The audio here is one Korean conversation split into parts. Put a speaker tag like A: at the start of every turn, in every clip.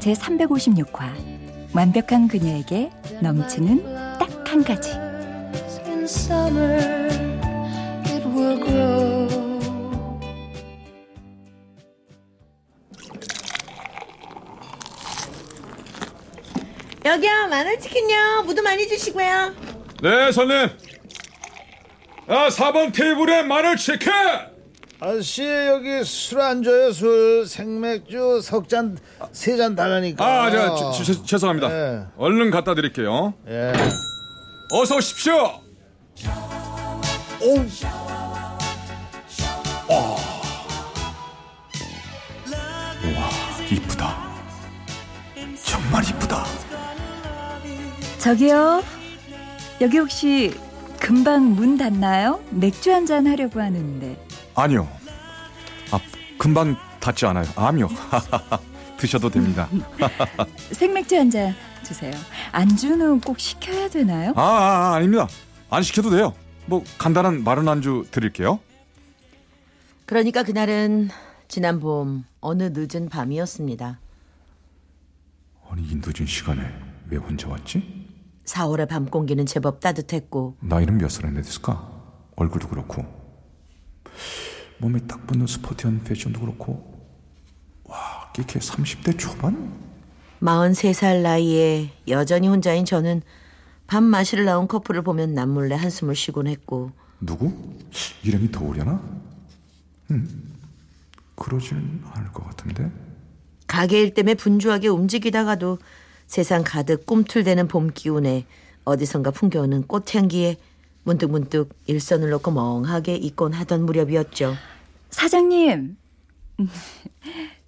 A: 제 356화 완벽한 그녀에게 넘치는 딱 한 가지.
B: 여기요 마늘치킨요. 무도 많이 주시고요.
C: 네 손님. 아 4번 테이블에 마늘치킨
D: 아저씨 여기 술 안 줘요 술 생맥주 석잔 세 잔 달라니까
C: 아, 저, 죄송합니다.
D: 예.
C: 얼른 갖다 드릴게요.
D: 예.
C: 어서 오십시오.
D: 오.
C: 와, 이쁘다. 정말 이쁘다.
A: 저기요 여기 혹시 금방 문 닫나요? 맥주 한 잔 하려고 하는데
C: 아니요. 아, 금방 닿지 않아요. 아니요. 드셔도 됩니다.
A: 생맥주 한 잔 주세요 안주는 꼭 시켜야 되나요?
C: 아, 아, 아, 아닙니다. 안 시켜도 돼요. 뭐 간단한 마른 안주 드릴게요.
B: 그러니까 그날은 지난 봄 어느 늦은 밤이었습니다
C: 아니 이 늦은 시간에 왜 혼자 왔지?
B: 4월의 밤 공기는 제법 따뜻했고
C: 나이는 몇 살인데 됐을까? 얼굴도 그렇고 몸에 딱 붙는 스포티한 패션도 그렇고 와 이게 30대 초반?
B: 43살 나이에 여전히 혼자인 저는 밤 마시러 나온 커플을 보면 남몰래 한숨을 쉬곤 했고
C: 누구? 이름이 도우려나? 음 그러지는 않을 것 같은데
B: 가게 일 때문에 분주하게 움직이다가도 세상 가득 꿈틀대는 봄 기운에 어디선가 풍겨오는 꽃향기에 문득문득 일선을 놓고 멍하게 있곤 하던 무렵이었죠.
A: 사장님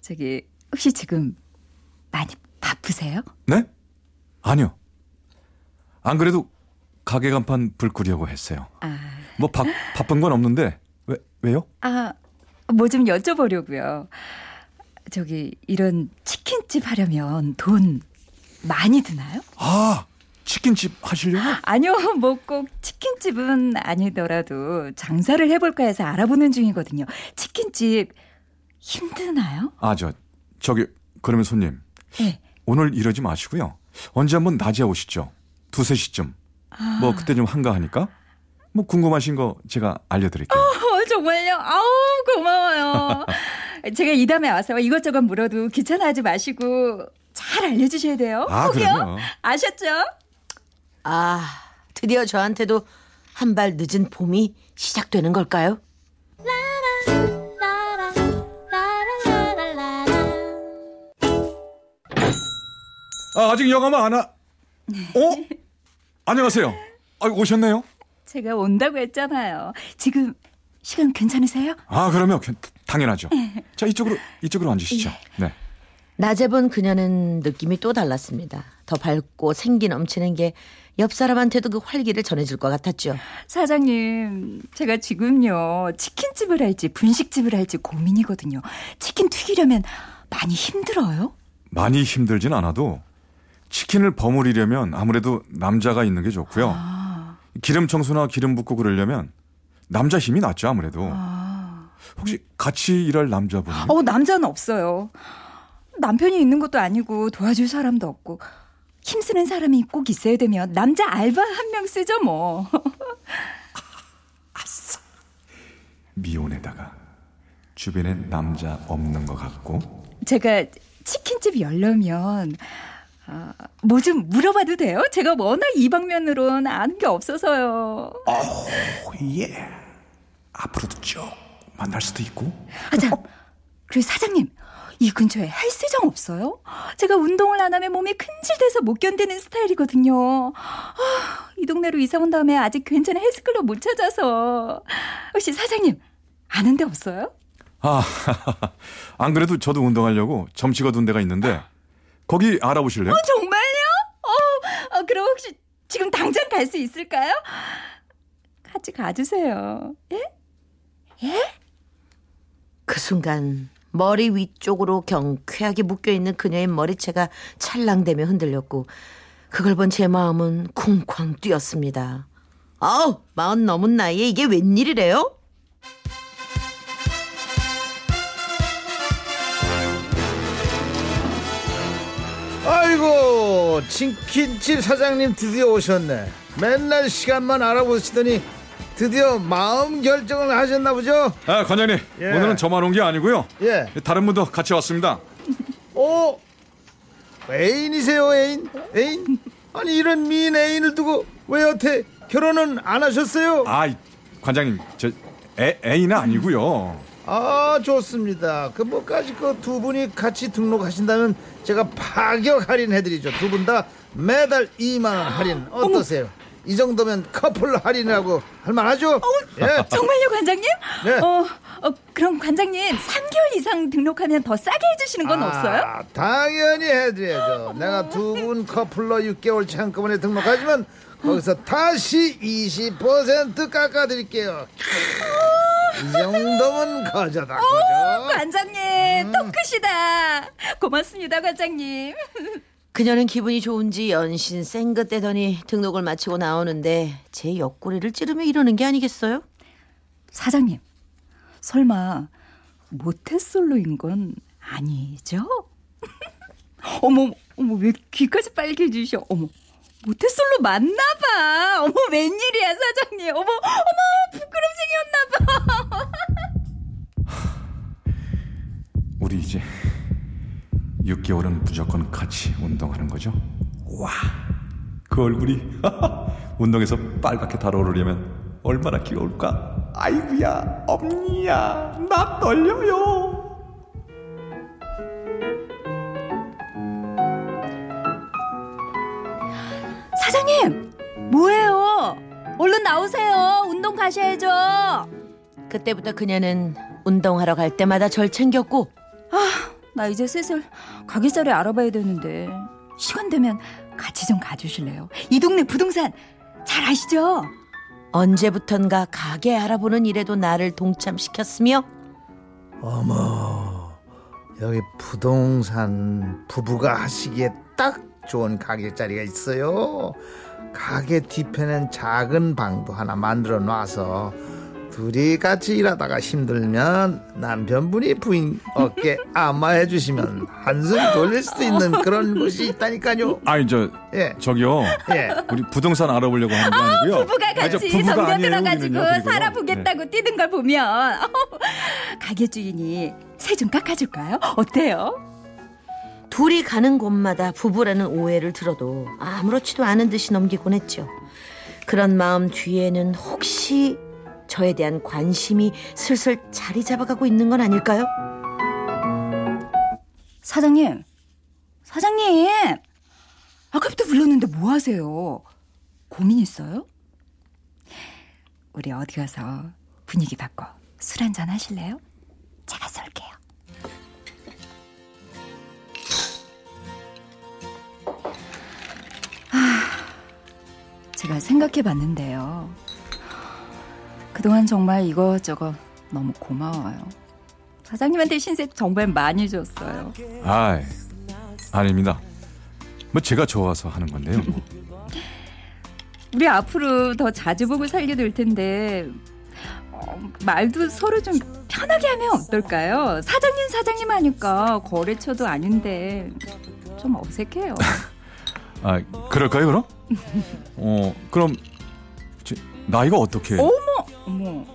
A: 저기 혹시 지금 많이 바쁘세요?
C: 네? 아니요 안 그래도 가게 간판 불 끄려고 했어요
A: 아,
C: 뭐 바, 바쁜 건 없는데 왜, 왜요?
A: 아, 뭐 좀 여쭤보려고요. 저기 이런 치킨집 하려면 돈 많이 드나요?
C: 아 치킨집 하시려고?
A: 아니요, 뭐 꼭 치킨집은 아니더라도 장사를 해볼까 해서 알아보는 중이거든요. 치킨집 힘드나요?
C: 아 저 저기 그러면 손님
A: 네.
C: 오늘 이러지 마시고요. 언제 한번 낮에 오시죠. 두세 시쯤. 뭐 그때 좀 한가하니까. 뭐 궁금하신 거 제가 알려드릴게요.
A: 어, 정말요? 아우, 고마워요. 제가 이 다음에 와서 이것저것 물어도 귀찮아하지 마시고 잘 알려주셔야 돼요.
C: 아? 그럼요.
A: 아셨죠?
B: 아, 드디어 저한테도 한 발 늦은 봄이 시작되는 걸까요?
C: 아, 아직 영화만 안 와. 어? 안녕하세요. 아, 오셨네요.
A: 제가 온다고 했잖아요. 지금 시간 괜찮으세요?
C: 아, 그러면 괜- 당연하죠. 자, 이쪽으로 이쪽으로 앉으시죠. 네.
B: 낮에 본 그녀는 느낌이 또 달랐습니다. 더 밝고 생기 넘치는 게 옆 사람한테도 그 활기를 전해줄 것 같았죠.
A: 사장님, 제가 지금요, 치킨집을 할지 분식집을 할지 고민이거든요. 치킨 튀기려면 많이 힘들어요?
C: 많이 힘들진 않아도 치킨을 버무리려면 아무래도 남자가 있는 게 좋고요.
A: 아,
C: 기름 청소나 기름 붓고 그러려면 남자 힘이 낫죠, 아무래도.
A: 아.
C: 혹시 같이 일할 남자분?
A: 어, 남자는 없어요. 남편이 있는 것도 아니고 도와줄 사람도 없고 힘쓰는 사람이 꼭 있어야 되면 남자 알바 한 명 쓰죠 뭐.
C: 미혼에다가 주변엔 남자 없는 것 같고
A: 제가 치킨집 열려면 아, 뭐 좀 물어봐도 돼요? 제가 워낙 이 방면으로는 아는 게 없어서요.
C: 예 앞으로도 쭉 만날 수도 있고
A: 아, 참. 그리고 사장님, 이 근처에 헬스장 없어요? 제가 운동을 안 하면 몸이 큰질돼서 못 견디는 스타일이거든요. 아, 이 동네로 이사 온 다음에 아직 괜찮은 헬스클럽 못 찾아서. 혹시 사장님, 아는 데 없어요?
C: 아 안 그래도 저도 운동하려고 점찍어 둔 데가 있는데 거기 알아보실래요?
A: 정말요? 어, 어, 그럼 혹시 지금 당장 갈 수 있을까요? 같이 가주세요. 예?
B: 그 순간 머리 위쪽으로 경쾌하게 묶여있는 그녀의 머리채가 찰랑대며 흔들렸고 그걸 본 제 마음은 쿵쾅 뛰었습니다. 아우 마흔 넘은 나이에 이게 웬일이래요?
D: 아이고 치킨집 사장님 드디어 오셨네. 맨날 시간만 알아보시더니 드디어 마음 결정을 하셨나 보죠?
C: 아, 관장님.
D: 예.
C: 오늘은 저만 온 게 아니고요.
D: 예.
C: 다른 분도 같이 왔습니다.
D: 어? 애인이세요 애인? 애인? 아니 이런 미인 애인을 두고 왜 여태 결혼은 안 하셨어요?
C: 아, 관장님. 저 애, 애인은 아니고요.
D: 아 좋습니다. 그 뭐까지 그 두 분이 같이 등록하신다면 제가 파격 할인해드리죠. 두 분 다 매달 2만 원 할인 어떠세요? 이 정도면 커플 할인이라고 할만하죠? 예.
A: 정말요, 관장님?
D: 네.
A: 어, 어, 그럼 관장님 3개월 이상 등록하면 더 싸게 해주시는 건 없어요?
D: 아, 당연히 해드려야죠. 내가 두 분 커플로 6개월치 한꺼번에 등록하지만 거기서 다시 20% 깎아드릴게요. 이 정도면 거저다 거저.
A: 관장님, 또 크시다. 고맙습니다, 관장님.
B: 그녀는 기분이 좋은지 연신 쌩긋대더니 등록을 마치고 나오는데 제 옆구리를 찌르며 이러는 게 아니겠어요?
A: 사장님, 설마 모태솔로인 건 아니죠? 어머, 어머, 왜 귀까지 빨개지셔? 어머, 모태솔로 맞나봐. 어머, 웬일이야, 사장님. 어머, 어머, 부끄럼 생겼나봐.
C: 우리 이제 6개월은 무조건 같이 운동하는 거죠? 와, 그 얼굴이 운동에서 빨갛게 달아오르려면 얼마나 귀여울까? 아이고야, 엄니야, 나 떨려요.
A: 사장님, 뭐예요? 얼른 나오세요. 운동 가셔야죠.
B: 그때부터 그녀는 운동하러 갈 때마다 절 챙겼고
A: 나 이제 슬슬 가게 자리 알아봐야 되는데 시간 되면 같이 좀 가주실래요? 이 동네 부동산 잘 아시죠?
B: 언제부턴가 가게 알아보는 일에도 나를 동참시켰으며
D: 어머 여기 부동산 부부가 하시기에 딱 좋은 가게 자리가 있어요. 가게 뒤편엔 작은 방도 하나 만들어 놔서 둘이 같이 일하다가 힘들면 남편분이 부인 어깨 안마해 주시면 한숨 돌릴 수도 있는 그런 곳이 있다니까요.
C: 아니 저
D: 예,
C: 저기요.
D: 예.
C: 우리 부동산 알아보려고 하는 게 아니고요.
A: 부부가
C: 아니, 저
A: 같이
C: 부부가
A: 정겨 들어가지고. 살아보겠다고 뛰는 걸 보면 가게 주인이 세 좀 깎아줄까요? 어때요?
B: 둘이 가는 곳마다 부부라는 오해를 들어도 아무렇지도 않은 듯이 넘기곤 했죠. 그런 마음 뒤에는 혹시 저에 대한 관심이 슬슬 자리 잡아가고 있는 건 아닐까요?
A: 사장님, 사장님, 아까부터 불렀는데 뭐 하세요? 고민 있어요? 우리 어디 가서 분위기 바꿔 술 한잔 하실래요? 제가 쏠게요. 아, 제가 생각해 봤는데요. 그동안 정말 이것저것 너무 고마워요. 사장님한테 신세 정말 많이 줬어요.
C: 아이, 아닙니다. 뭐 제가 좋아서 하는 건데요. 뭐.
A: 우리 앞으로 더 자주 보고 살게 될 텐데 어, 말도 서로 좀 편하게 하면 어떨까요? 사장님 사장님 하니까 거래처도 아닌데 좀 어색해요.
C: 아, 그럴까요, 그럼? 어, 그럼 저, 나이가 어떻게?
A: 어머 어머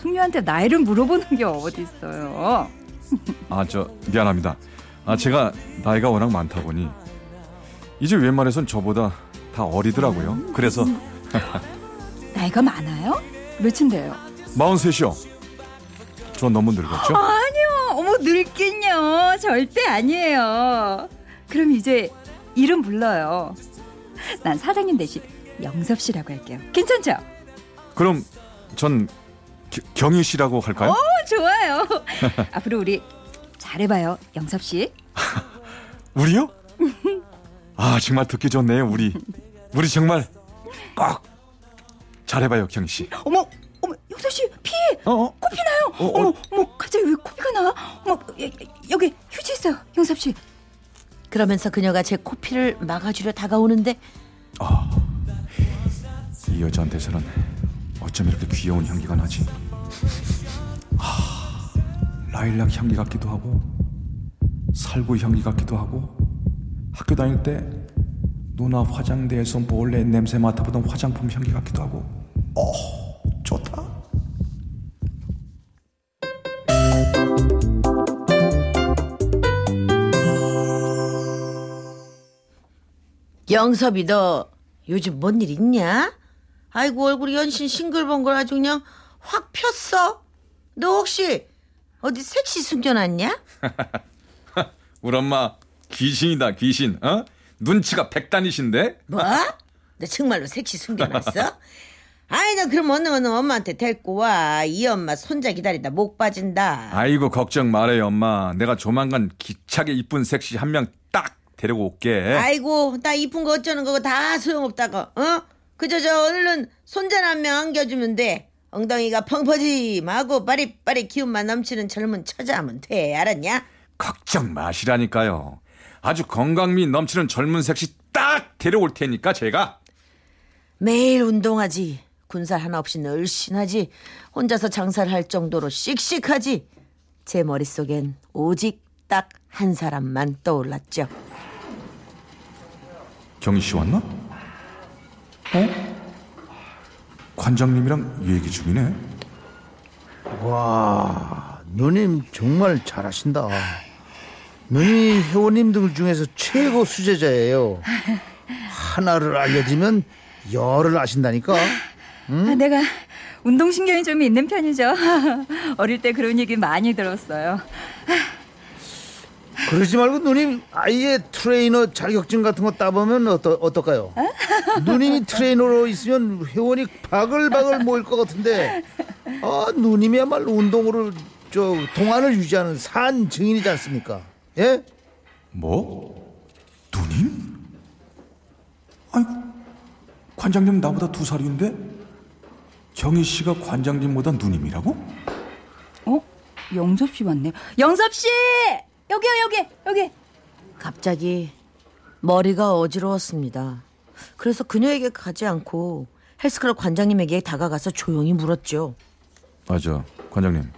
A: 숙녀한테 나이를 물어보는 게 어디 있어요?
C: 아, 저 미안합니다. 아, 제가 나이가 워낙 많다 보니 이제 웬만해선 저보다 다 어리더라고요. 그래서
A: 나이가 많아요? 몇인데요?
C: 43이요. 저 너무 늙었죠?
A: 아니요 어머 늙긴요 절대 아니에요. 그럼 이제 이름 불러요. 난 사장님 대신 영섭 씨라고 할게요. 괜찮죠?
C: 그럼 전 기- 경희 씨라고 할까요?
A: 어, 좋아요. 앞으로 우리 잘해봐요, 영섭 씨.
C: 우리요? 아 정말 듣기 좋네요 우리 우리 정말 꼭 잘해봐요 경희 씨.
A: 어머, 어머, 영섭 씨 피!
C: 어, 어.
A: 코피 나요.
C: 어, 어.
A: 어 머, 어머, 갑자기 왜 코피가 나? 어머, 여, 여기 휴지 있어요, 영섭 씨.
B: 그러면서 그녀가 제 코피를 막아주려 다가오는데
C: 이 여자한테서는 어쩜 이렇게 귀여운 향기가 나지? 하, 라일락 향기 같기도 하고 살구 향기 같기도 하고 학교 다닐 때 누나 화장대에서 몰래 냄새 맡아보던 화장품 향기 같기도 하고 어 좋다
B: 영섭이 너 요즘 뭔 일 있냐? 아이고 얼굴이 연신 싱글벙글 아주 그냥 확 폈어. 너 혹시 어디 섹시 숨겨놨냐?
C: 우리 엄마 귀신이다 귀신 어? 눈치가 백단이신데
B: 뭐? 너 정말로 섹시 숨겨놨어? 아이 너 그럼 얼른 얼른 엄마한테 데리고 와. 이 엄마 손자 기다리다 목 빠진다.
C: 아이고 걱정 말아요 엄마 내가 조만간 기차게 이쁜 섹시 한 명 딱 데리고 올게
B: 아이고 나 이쁜 거 어쩌는 거고 다 소용없다고 어? 그저 저 얼른 손자 한명 안겨주면 돼. 엉덩이가 펑퍼짐하고 빠릿빠릿 기운만 넘치는 젊은 처자하면 돼. 알았냐?
C: 걱정 마시라니까요. 아주 건강미 넘치는 젊은 섹시 딱 데려올 테니까 제가.
B: 매일 운동하지. 군살 하나 없이 늘씬하지. 혼자서 장사를 할 정도로 씩씩하지. 제 머릿속엔 오직 딱 한 사람만 떠올랐죠.
C: 경희 씨 왔나? 어? 관장님이랑 얘기 중이네.
D: 와, 누님 정말 잘하신다. 누님이 회원님들 중에서 최고 수제자예요. 하나를 알려주면 열을 아신다니까.
A: 아, 내가 운동신경이 좀 있는 편이죠. 어릴 때 그런 얘기 많이 들었어요.
D: 그러지 말고 누님 아예 트레이너 자격증 같은 거 따보면 어떠, 어떨까요? 누님이 트레이너로 있으면 회원이 바글바글 모일 것 같은데 아 누님이야말로 운동으로 저 동안을 유지하는 산 증인이지 않습니까? 예?
C: 뭐? 누님? 아니, 관장님 나보다 두 살인데 경희 씨가 관장님보다 누님이라고?
A: 어? 영섭 씨 왔네. 영섭 씨! 여기요, 여기, 여기.
B: 갑자기 머리가 어지러웠습니다 그래서 그녀에게 가지 않고 헬스클럽 관장님에게 다가가서 조용히 물었죠
C: 맞아, 관장님.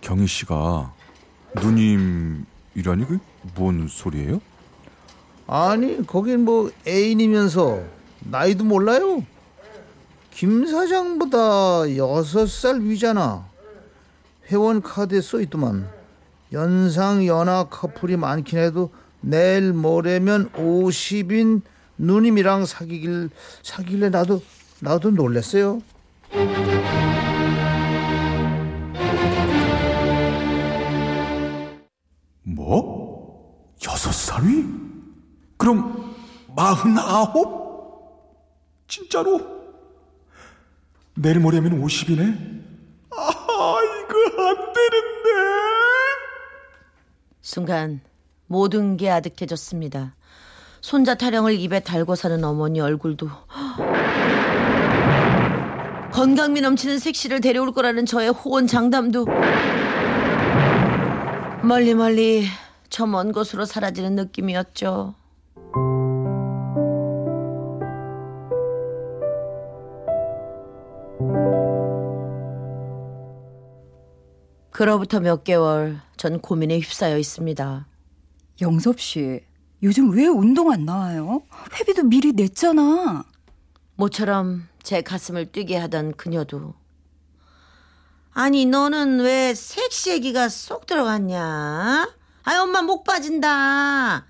C: 경희 씨가 누님이라니 그뭔 소리예요?
D: 아니 거긴 뭐 애인이면서 나이도 몰라요. 김 사장보다 여섯 살 위잖아. 회원 카드에 써 있더만 연상 연하 커플이 많긴 해도 내일 모레면 50인 누님이랑 사귀길 사귈래 나도 나도 놀랬어요.
C: 뭐? 여섯 살이? 그럼 마흔아홉? 진짜로? 내일 모레면 오십이네? 아, 이거 안 되는데?
B: 순간 모든 게 아득해졌습니다. 손자 타령을 입에 달고 사는 어머니 얼굴도 건강미 넘치는 섹시를 데려올 거라는 저의 호언 장담도 멀리 멀리 저 먼 곳으로 사라지는 느낌이었죠. 그로부터 몇 개월 전 고민에 휩싸여 있습니다.
A: 영섭 씨, 요즘 왜 운동 안 나와요? 회비도 미리 냈잖아.
B: 모처럼 제 가슴을 뛰게 하던 그녀도 아니 너는 왜 섹시 얘기가 쏙 들어갔냐? 아이 엄마 목 빠진다.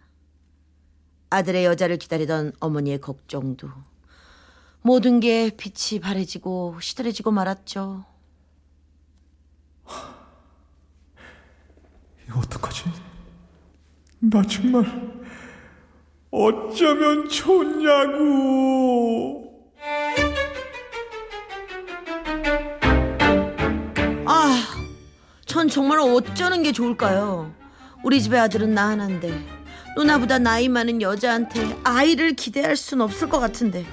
B: 아들의 여자를 기다리던 어머니의 걱정도 모든 게 빛이 바래지고 시들해지고 말았죠.
C: 어떡하지? 나 정말 어쩌면 좋냐고.
B: 아, 전 정말 어쩌는 게 좋을까요? 우리 집의 아들은 나 하나인데 누나보다 나이 많은 여자한테 아이를 기대할 순 없을 것 같은데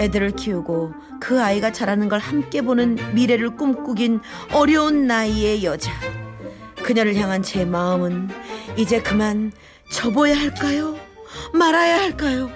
B: 애들을 키우고 그 아이가 자라는 걸 함께 보는 미래를 꿈꾸긴 어려운 나이의 여자. 그녀를 향한 제 마음은 이제 그만 접어야 할까요? 말아야 할까요?